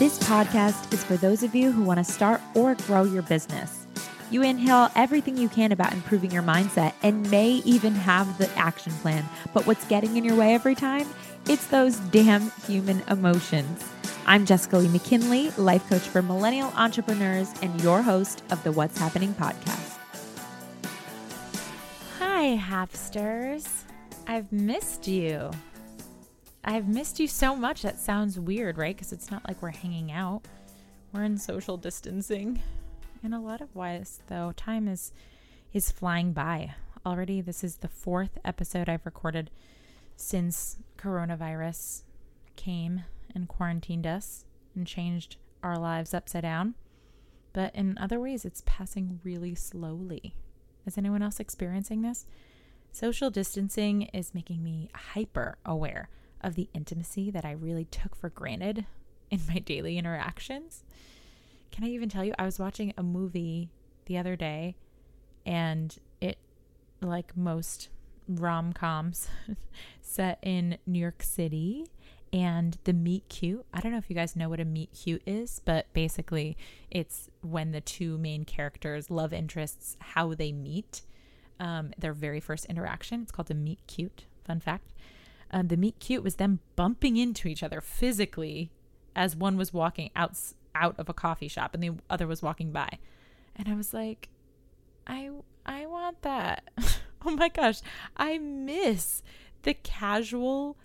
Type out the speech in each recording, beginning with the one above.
This podcast is for those of you who want to start or grow your business. You inhale everything you can about improving your mindset and may even have the action plan, but what's getting in your way every time? It's those damn human emotions. I'm Jessica Lee McKinley, life coach for millennial entrepreneurs and your host of the What's Happyning podcast. Hi, Hapsters. I've missed you. I've missed you so much. That sounds weird, right? Because it's not like we're hanging out. We're in social distancing. In a lot of ways, though, time is is flying by. Already this is the fourth episode I've recorded since coronavirus came and quarantined us and changed our lives upside down. But in other ways, it's passing really slowly. Is anyone else experiencing this? Social distancing is making me hyper aware of the intimacy that I really took for granted in my daily interactions. Can I even tell you? I was watching a movie the other day, and it, like most rom coms, set in New York City and the meet cute. I don't know if you guys know what a meet cute is, but basically it's when the two main characters, love interests, how they meet, um, their very first interaction. It's called a meet cute. Fun fact. Um, the meet cute was them bumping into each other physically as one was walking out out of a coffee shop and the other was walking by, and I was like, I I want that. oh my gosh, I miss the casual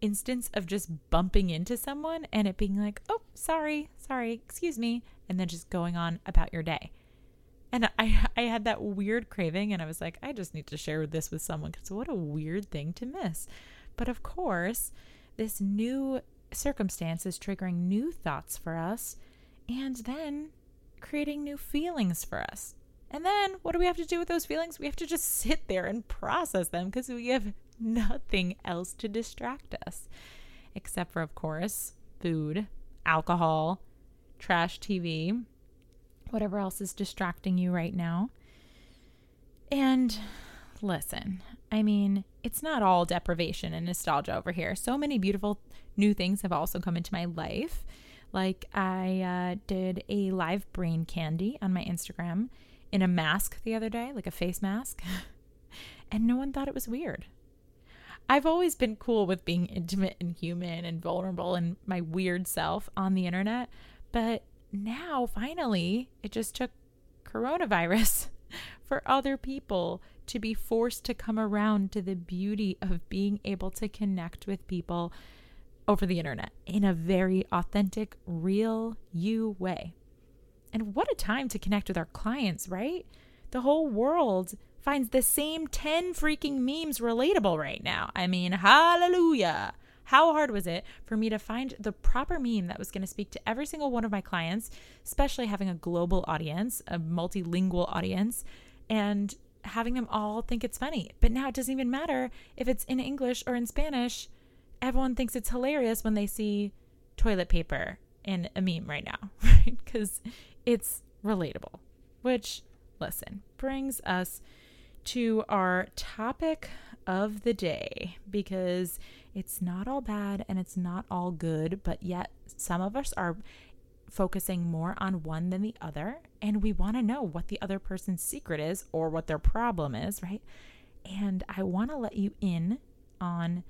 instance of just bumping into someone and it being like, oh, sorry, sorry, excuse me, and then just going on about your day. And I, I had that weird craving, and I was like, I just need to share this with someone because what a weird thing to miss. But of course, this new circumstance is triggering new thoughts for us and then creating new feelings for us. And then what do we have to do with those feelings? We have to just sit there and process them because we have nothing else to distract us. Except for, of course, food, alcohol, trash TV, whatever else is distracting you right now. And listen, I mean, it's not all deprivation and nostalgia over here. So many beautiful new things have also come into my life. Like, I uh, did a live brain candy on my Instagram in a mask the other day, like a face mask, and no one thought it was weird. I've always been cool with being intimate and human and vulnerable and my weird self on the internet, but now finally it just took coronavirus for other people to be forced to come around to the beauty of being able to connect with people over the internet in a very authentic, real you way. And what a time to connect with our clients, right? The whole world finds the same 10 freaking memes relatable right now. I mean, hallelujah. How hard was it for me to find the proper meme that was going to speak to every single one of my clients, especially having a global audience, a multilingual audience, and having them all think it's funny? But now it doesn't even matter if it's in English or in Spanish. Everyone thinks it's hilarious when they see toilet paper in a meme right now, right? Because it's relatable, which, listen, brings us to our topic of the day because it's not all bad and it's not all good, but yet some of us are focusing more on one than the other. And we want to know what the other person's secret is or what their problem is, right? And I want to let you in on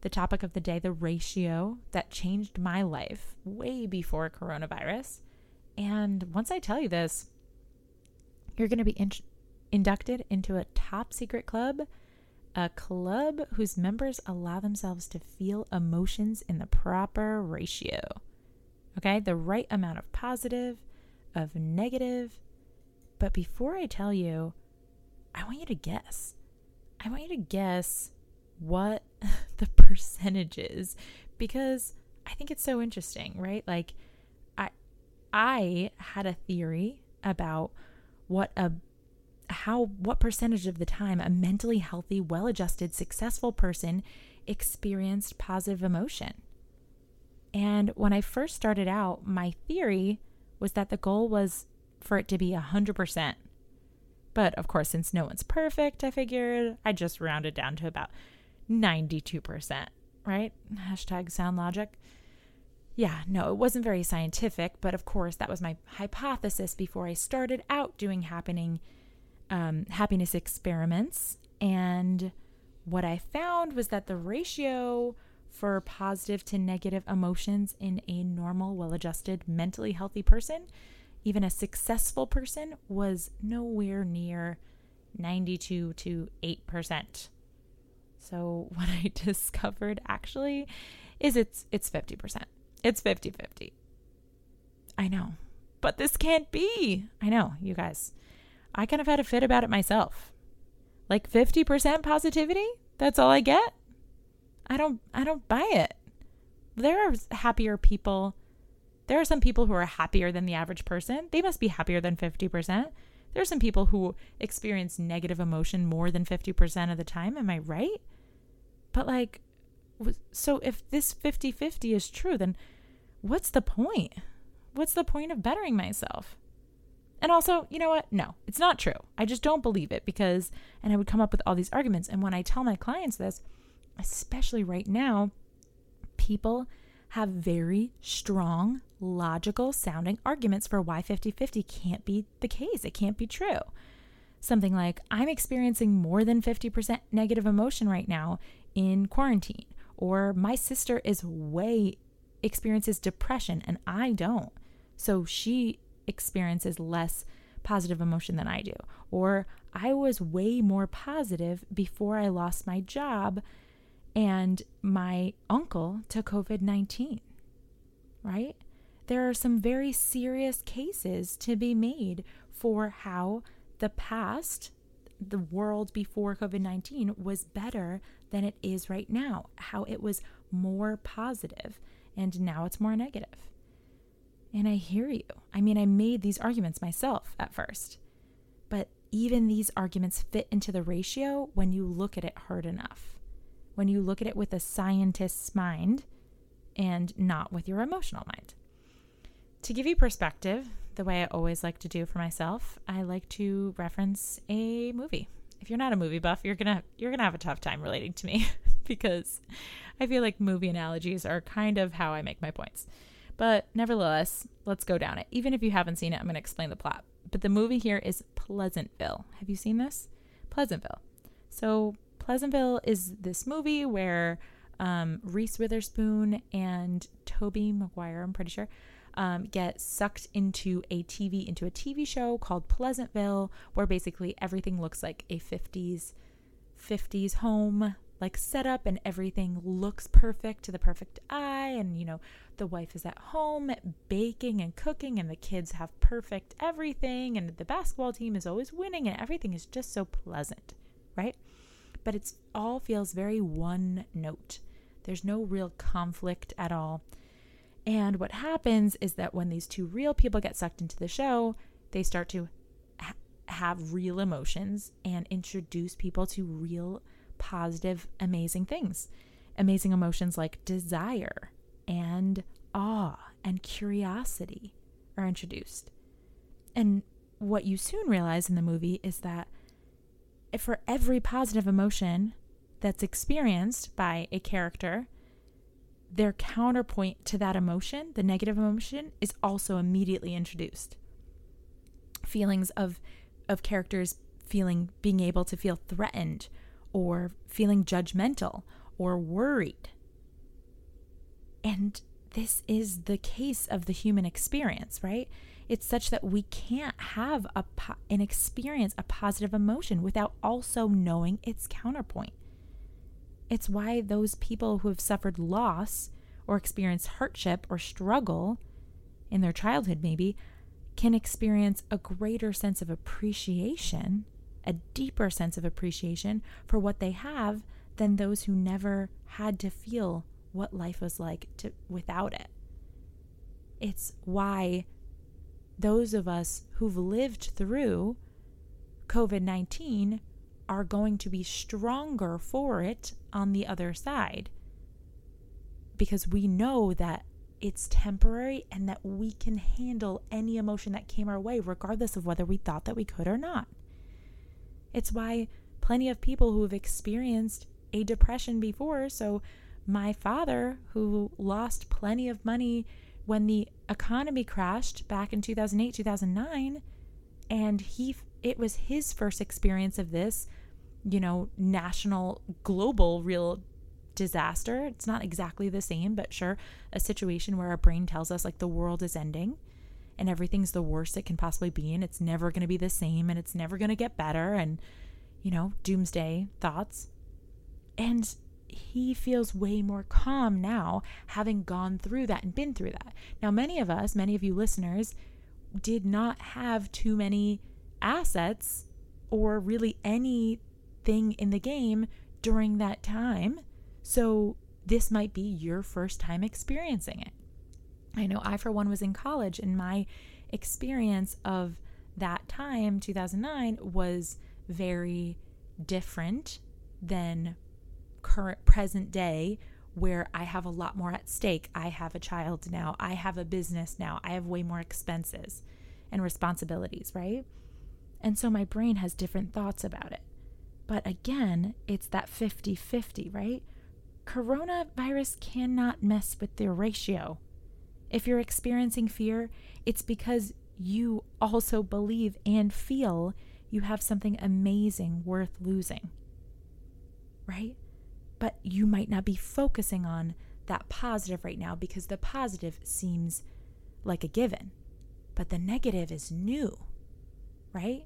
the topic of the day the ratio that changed my life way before coronavirus. And once I tell you this, you're going to be in- inducted into a top secret club, a club whose members allow themselves to feel emotions in the proper ratio. Okay, the right amount of positive, of negative. But before I tell you, I want you to guess. I want you to guess what the percentage is because I think it's so interesting, right? Like I I had a theory about what a how what percentage of the time a mentally healthy, well-adjusted, successful person experienced positive emotion. And when I first started out, my theory was that the goal was for it to be 100%. But of course, since no one's perfect, I figured I just rounded down to about 92%, right? Hashtag sound logic. Yeah, no, it wasn't very scientific, but of course, that was my hypothesis before I started out doing happening um, happiness experiments. And what I found was that the ratio for positive to negative emotions in a normal, well adjusted, mentally healthy person, even a successful person, was nowhere near 92 to 8%. So what I discovered actually is it's it's 50%. It's 50-50. I know. But this can't be. I know, you guys. I kind of had a fit about it myself. Like 50% positivity? That's all I get? I don't I don't buy it. There are happier people. There are some people who are happier than the average person. They must be happier than 50%. There are some people who experience negative emotion more than 50% of the time. Am I right? But like so if this 50-50 is true, then what's the point? What's the point of bettering myself? And also, you know what? No, it's not true. I just don't believe it because, and I would come up with all these arguments. And when I tell my clients this, especially right now, people have very strong, logical sounding arguments for why 50 50 can't be the case. It can't be true. Something like, I'm experiencing more than 50% negative emotion right now in quarantine, or my sister is way experiences depression and I don't. So she experiences less positive emotion than I do. Or I was way more positive before I lost my job and my uncle to COVID 19, right? There are some very serious cases to be made for how the past, the world before COVID 19, was better than it is right now, how it was more positive, and now it's more negative. And I hear you. I mean, I made these arguments myself at first, but even these arguments fit into the ratio when you look at it hard enough when you look at it with a scientist's mind and not with your emotional mind. To give you perspective, the way I always like to do for myself, I like to reference a movie. If you're not a movie buff, you're going to you're going to have a tough time relating to me because I feel like movie analogies are kind of how I make my points. But nevertheless, let's go down it. Even if you haven't seen it, I'm going to explain the plot. But the movie here is Pleasantville. Have you seen this? Pleasantville. So Pleasantville is this movie where um, Reese Witherspoon and Tobey Maguire, I'm pretty sure, um, get sucked into a TV into a TV show called Pleasantville, where basically everything looks like a 50s 50s home like setup and everything looks perfect to the perfect eye and you know the wife is at home baking and cooking and the kids have perfect everything and the basketball team is always winning and everything is just so pleasant right but it's all feels very one note. There's no real conflict at all. And what happens is that when these two real people get sucked into the show, they start to ha- have real emotions and introduce people to real positive, amazing things. Amazing emotions like desire and awe and curiosity are introduced. And what you soon realize in the movie is that for every positive emotion that's experienced by a character, their counterpoint to that emotion, the negative emotion, is also immediately introduced. Feelings of of characters feeling being able to feel threatened or feeling judgmental or worried. And this is the case of the human experience, right? It's such that we can't have a po- an experience a positive emotion without also knowing its counterpoint. It's why those people who have suffered loss or experienced hardship or struggle in their childhood maybe can experience a greater sense of appreciation, a deeper sense of appreciation for what they have than those who never had to feel what life was like to without it. It's why those of us who've lived through COVID 19 are going to be stronger for it on the other side because we know that it's temporary and that we can handle any emotion that came our way, regardless of whether we thought that we could or not. It's why plenty of people who have experienced a depression before, so my father, who lost plenty of money when the economy crashed back in 2008, 2009, and he it was his first experience of this, you know, national global real disaster. It's not exactly the same, but sure, a situation where our brain tells us like the world is ending and everything's the worst it can possibly be and it's never going to be the same and it's never going to get better and you know, doomsday thoughts. And he feels way more calm now, having gone through that and been through that. Now, many of us, many of you listeners, did not have too many assets or really anything in the game during that time. So, this might be your first time experiencing it. I know I, for one, was in college, and my experience of that time, 2009, was very different than current present day where I have a lot more at stake. I have a child now. I have a business now. I have way more expenses and responsibilities, right? And so my brain has different thoughts about it. But again, it's that 50 50, right? Coronavirus cannot mess with the ratio. If you're experiencing fear, it's because you also believe and feel you have something amazing worth losing, right? But you might not be focusing on that positive right now because the positive seems like a given, but the negative is new, right?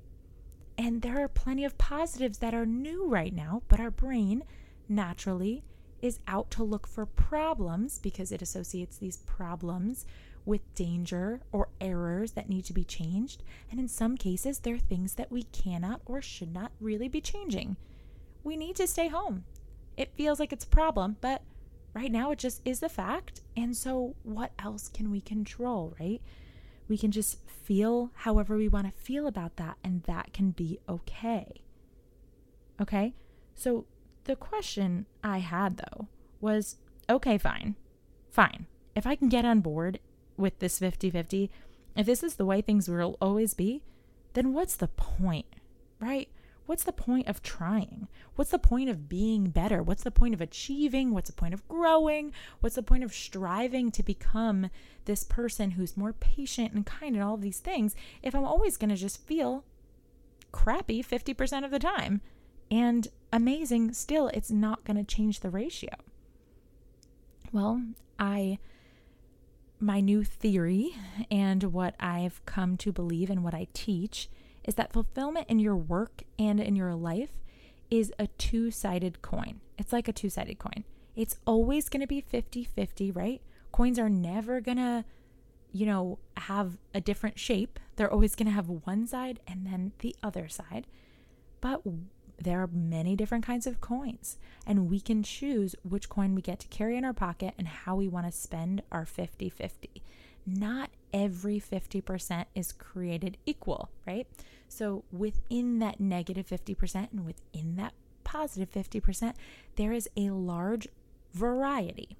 And there are plenty of positives that are new right now, but our brain naturally is out to look for problems because it associates these problems with danger or errors that need to be changed. And in some cases, there are things that we cannot or should not really be changing. We need to stay home. It feels like it's a problem, but right now it just is the fact. And so, what else can we control, right? We can just feel however we want to feel about that, and that can be okay. Okay? So, the question I had though was okay, fine, fine. If I can get on board with this 50 50, if this is the way things will always be, then what's the point, right? What's the point of trying? What's the point of being better? What's the point of achieving? What's the point of growing? What's the point of striving to become this person who's more patient and kind and all of these things if I'm always going to just feel crappy 50% of the time? And amazing, still, it's not going to change the ratio. Well, I my new theory and what I've come to believe and what I teach is that fulfillment in your work and in your life is a two sided coin. It's like a two sided coin. It's always going to be 50 50, right? Coins are never going to, you know, have a different shape. They're always going to have one side and then the other side. But there are many different kinds of coins, and we can choose which coin we get to carry in our pocket and how we want to spend our 50 50. Not every 50% is created equal, right? So within that negative 50% and within that positive 50%, there is a large variety.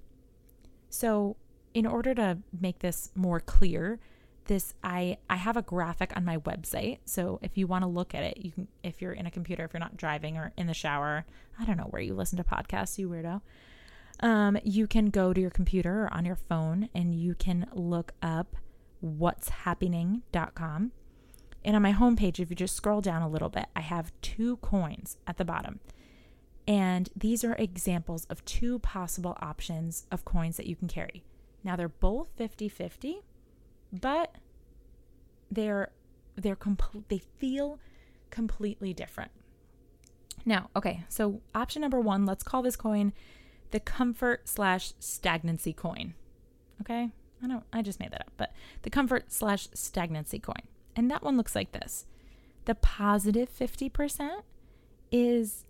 So, in order to make this more clear, this I I have a graphic on my website. So if you want to look at it, you can if you're in a computer, if you're not driving or in the shower, I don't know where you listen to podcasts, you weirdo. Um, you can go to your computer or on your phone and you can look up whatshappyning.com. And on my homepage, if you just scroll down a little bit, I have two coins at the bottom. And these are examples of two possible options of coins that you can carry. Now they're both 50 50 but they're they're complete they feel completely different. Now, okay, so option number one, let's call this coin the comfort slash stagnancy coin. Okay, I don't, I just made that up, but the comfort slash stagnancy coin. And that one looks like this the positive 50% is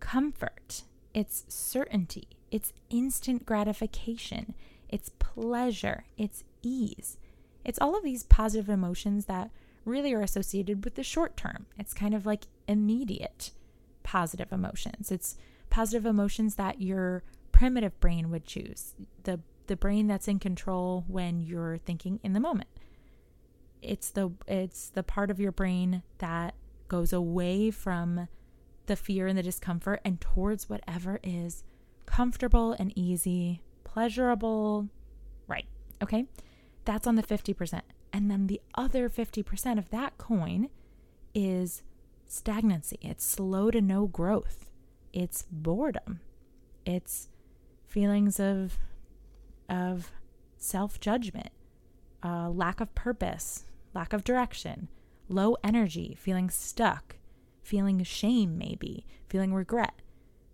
comfort, it's certainty, it's instant gratification, it's pleasure, it's ease. It's all of these positive emotions that really are associated with the short term. It's kind of like immediate positive emotions. It's positive emotions that your primitive brain would choose. The the brain that's in control when you're thinking in the moment. It's the it's the part of your brain that goes away from the fear and the discomfort and towards whatever is comfortable and easy, pleasurable. Right. Okay. That's on the 50%. And then the other 50% of that coin is stagnancy. It's slow to no growth. It's boredom. It's feelings of of self-judgment, uh, lack of purpose, lack of direction, low energy, feeling stuck, feeling shame, maybe, feeling regret.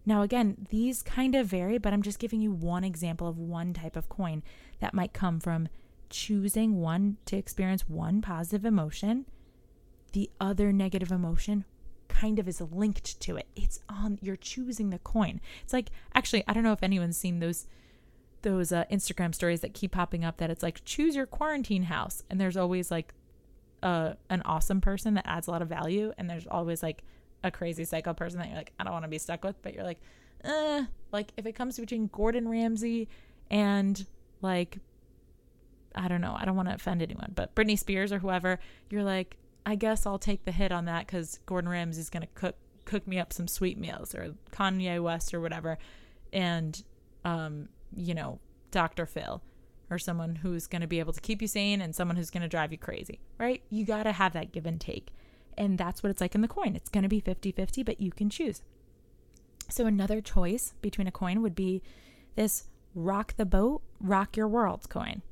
Now, again, these kind of vary, but I'm just giving you one example of one type of coin that might come from choosing one to experience one positive emotion. The other negative emotion kind of is linked to it. It's on, you're choosing the coin. It's like, actually, I don't know if anyone's seen those those uh, Instagram stories that keep popping up that it's like choose your quarantine house and there's always like uh, an awesome person that adds a lot of value, and there's always like a crazy psycho person that you're like, I don't want to be stuck with, but you're like, eh. Like if it comes between Gordon Ramsay and like, I don't know, I don't want to offend anyone, but Britney Spears or whoever, you're like, I guess I'll take the hit on that because Gordon Ramsay's gonna cook cook me up some sweet meals or Kanye West or whatever, and um, you know, Dr. Phil or someone who's going to be able to keep you sane and someone who's going to drive you crazy, right? You got to have that give and take. And that's what it's like in the coin. It's going to be 50 50, but you can choose. So, another choice between a coin would be this rock the boat, rock your world coin.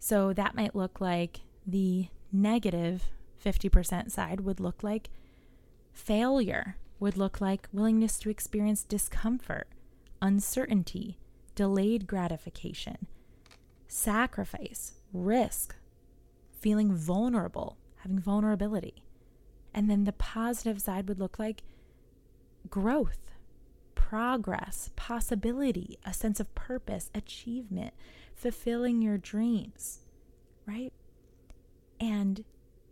So, that might look like the negative 50% side would look like failure, would look like willingness to experience discomfort, uncertainty, delayed gratification sacrifice, risk, feeling vulnerable, having vulnerability. And then the positive side would look like growth, progress, possibility, a sense of purpose, achievement, fulfilling your dreams, right? And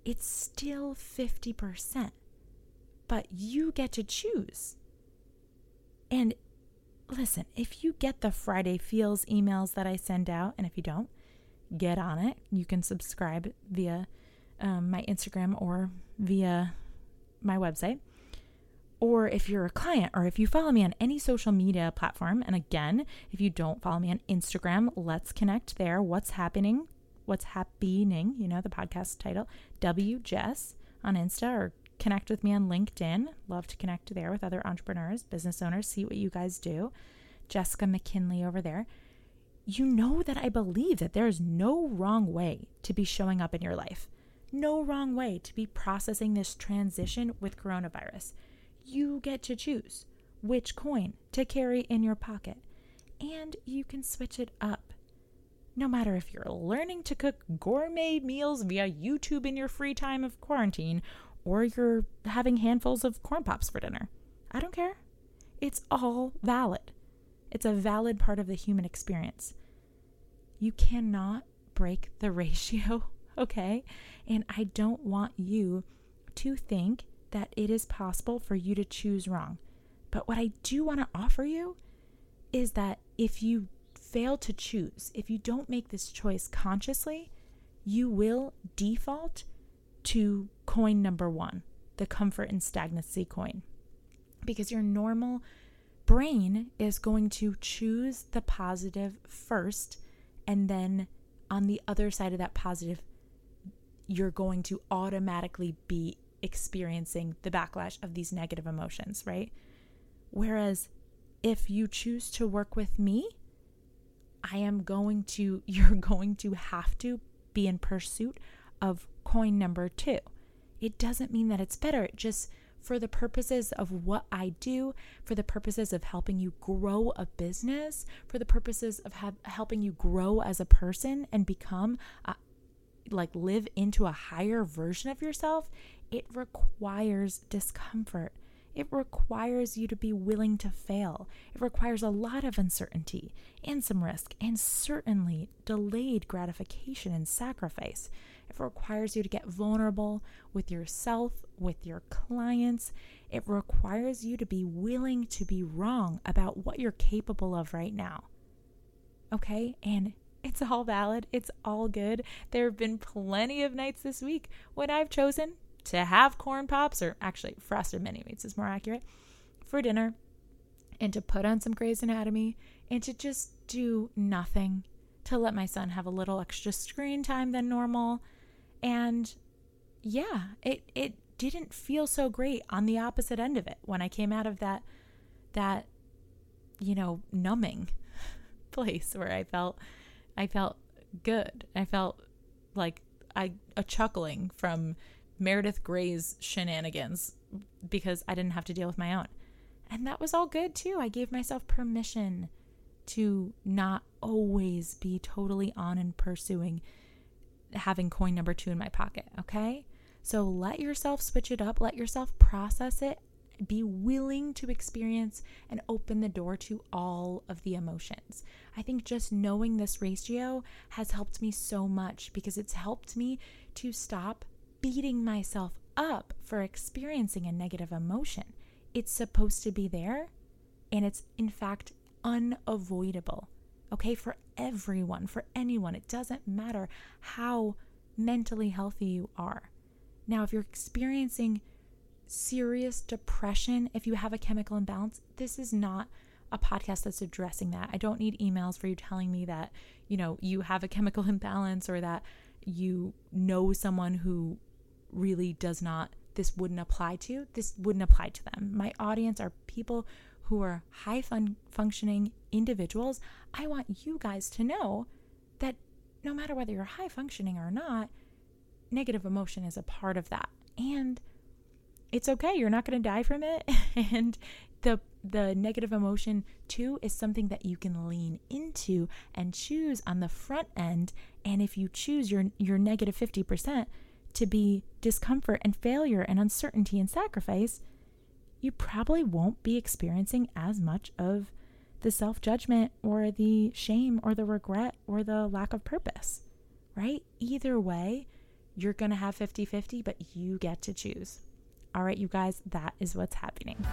it's still 50%, but you get to choose. And listen, if you get the Friday Feels emails that I send out, and if you don't, get on it. You can subscribe via um, my Instagram or via my website. Or if you're a client, or if you follow me on any social media platform, and again, if you don't follow me on Instagram, let's connect there. What's happening? What's happening? You know, the podcast title, W Jess on Insta or connect with me on LinkedIn. Love to connect there with other entrepreneurs, business owners, see what you guys do. Jessica McKinley over there. You know that I believe that there is no wrong way to be showing up in your life, no wrong way to be processing this transition with coronavirus. You get to choose which coin to carry in your pocket, and you can switch it up. No matter if you're learning to cook gourmet meals via YouTube in your free time of quarantine or you're having handfuls of corn pops for dinner. I don't care. It's all valid. It's a valid part of the human experience. You cannot break the ratio, okay? And I don't want you to think that it is possible for you to choose wrong. But what I do want to offer you is that if you fail to choose, if you don't make this choice consciously, you will default to coin number one, the comfort and stagnancy coin. Because your normal brain is going to choose the positive first, and then on the other side of that positive, you're going to automatically be experiencing the backlash of these negative emotions, right? Whereas if you choose to work with me, I am going to, you're going to have to be in pursuit of coin number two. It doesn't mean that it's better. It just, for the purposes of what I do, for the purposes of helping you grow a business, for the purposes of have, helping you grow as a person and become, a, like, live into a higher version of yourself, it requires discomfort. It requires you to be willing to fail. It requires a lot of uncertainty and some risk, and certainly delayed gratification and sacrifice. It requires you to get vulnerable with yourself, with your clients. It requires you to be willing to be wrong about what you're capable of right now. Okay? And it's all valid. It's all good. There have been plenty of nights this week when I've chosen to have corn pops, or actually Frosted Mini-Wheats is more accurate, for dinner and to put on some Grey's Anatomy and to just do nothing, to let my son have a little extra screen time than normal. And yeah, it it didn't feel so great on the opposite end of it when I came out of that that you know, numbing place where I felt I felt good. I felt like I a chuckling from Meredith Grey's shenanigans because I didn't have to deal with my own. And that was all good too. I gave myself permission to not always be totally on and pursuing having coin number 2 in my pocket, okay? So let yourself switch it up, let yourself process it be willing to experience and open the door to all of the emotions. I think just knowing this ratio has helped me so much because it's helped me to stop beating myself up for experiencing a negative emotion. It's supposed to be there, and it's in fact unavoidable. Okay, for everyone, for anyone, it doesn't matter how mentally healthy you are. Now, if you're experiencing serious depression, if you have a chemical imbalance, this is not a podcast that's addressing that. I don't need emails for you telling me that, you know, you have a chemical imbalance or that you know someone who really does not this wouldn't apply to. This wouldn't apply to them. My audience are people who are high fun- functioning individuals. I want you guys to know that no matter whether you're high functioning or not, negative emotion is a part of that. And it's okay. You're not going to die from it. and the the negative emotion too is something that you can lean into and choose on the front end. And if you choose your your negative 50% to be discomfort and failure and uncertainty and sacrifice, you probably won't be experiencing as much of the self judgment or the shame or the regret or the lack of purpose, right? Either way, you're going to have 50 50, but you get to choose. All right, you guys, that is what's happening.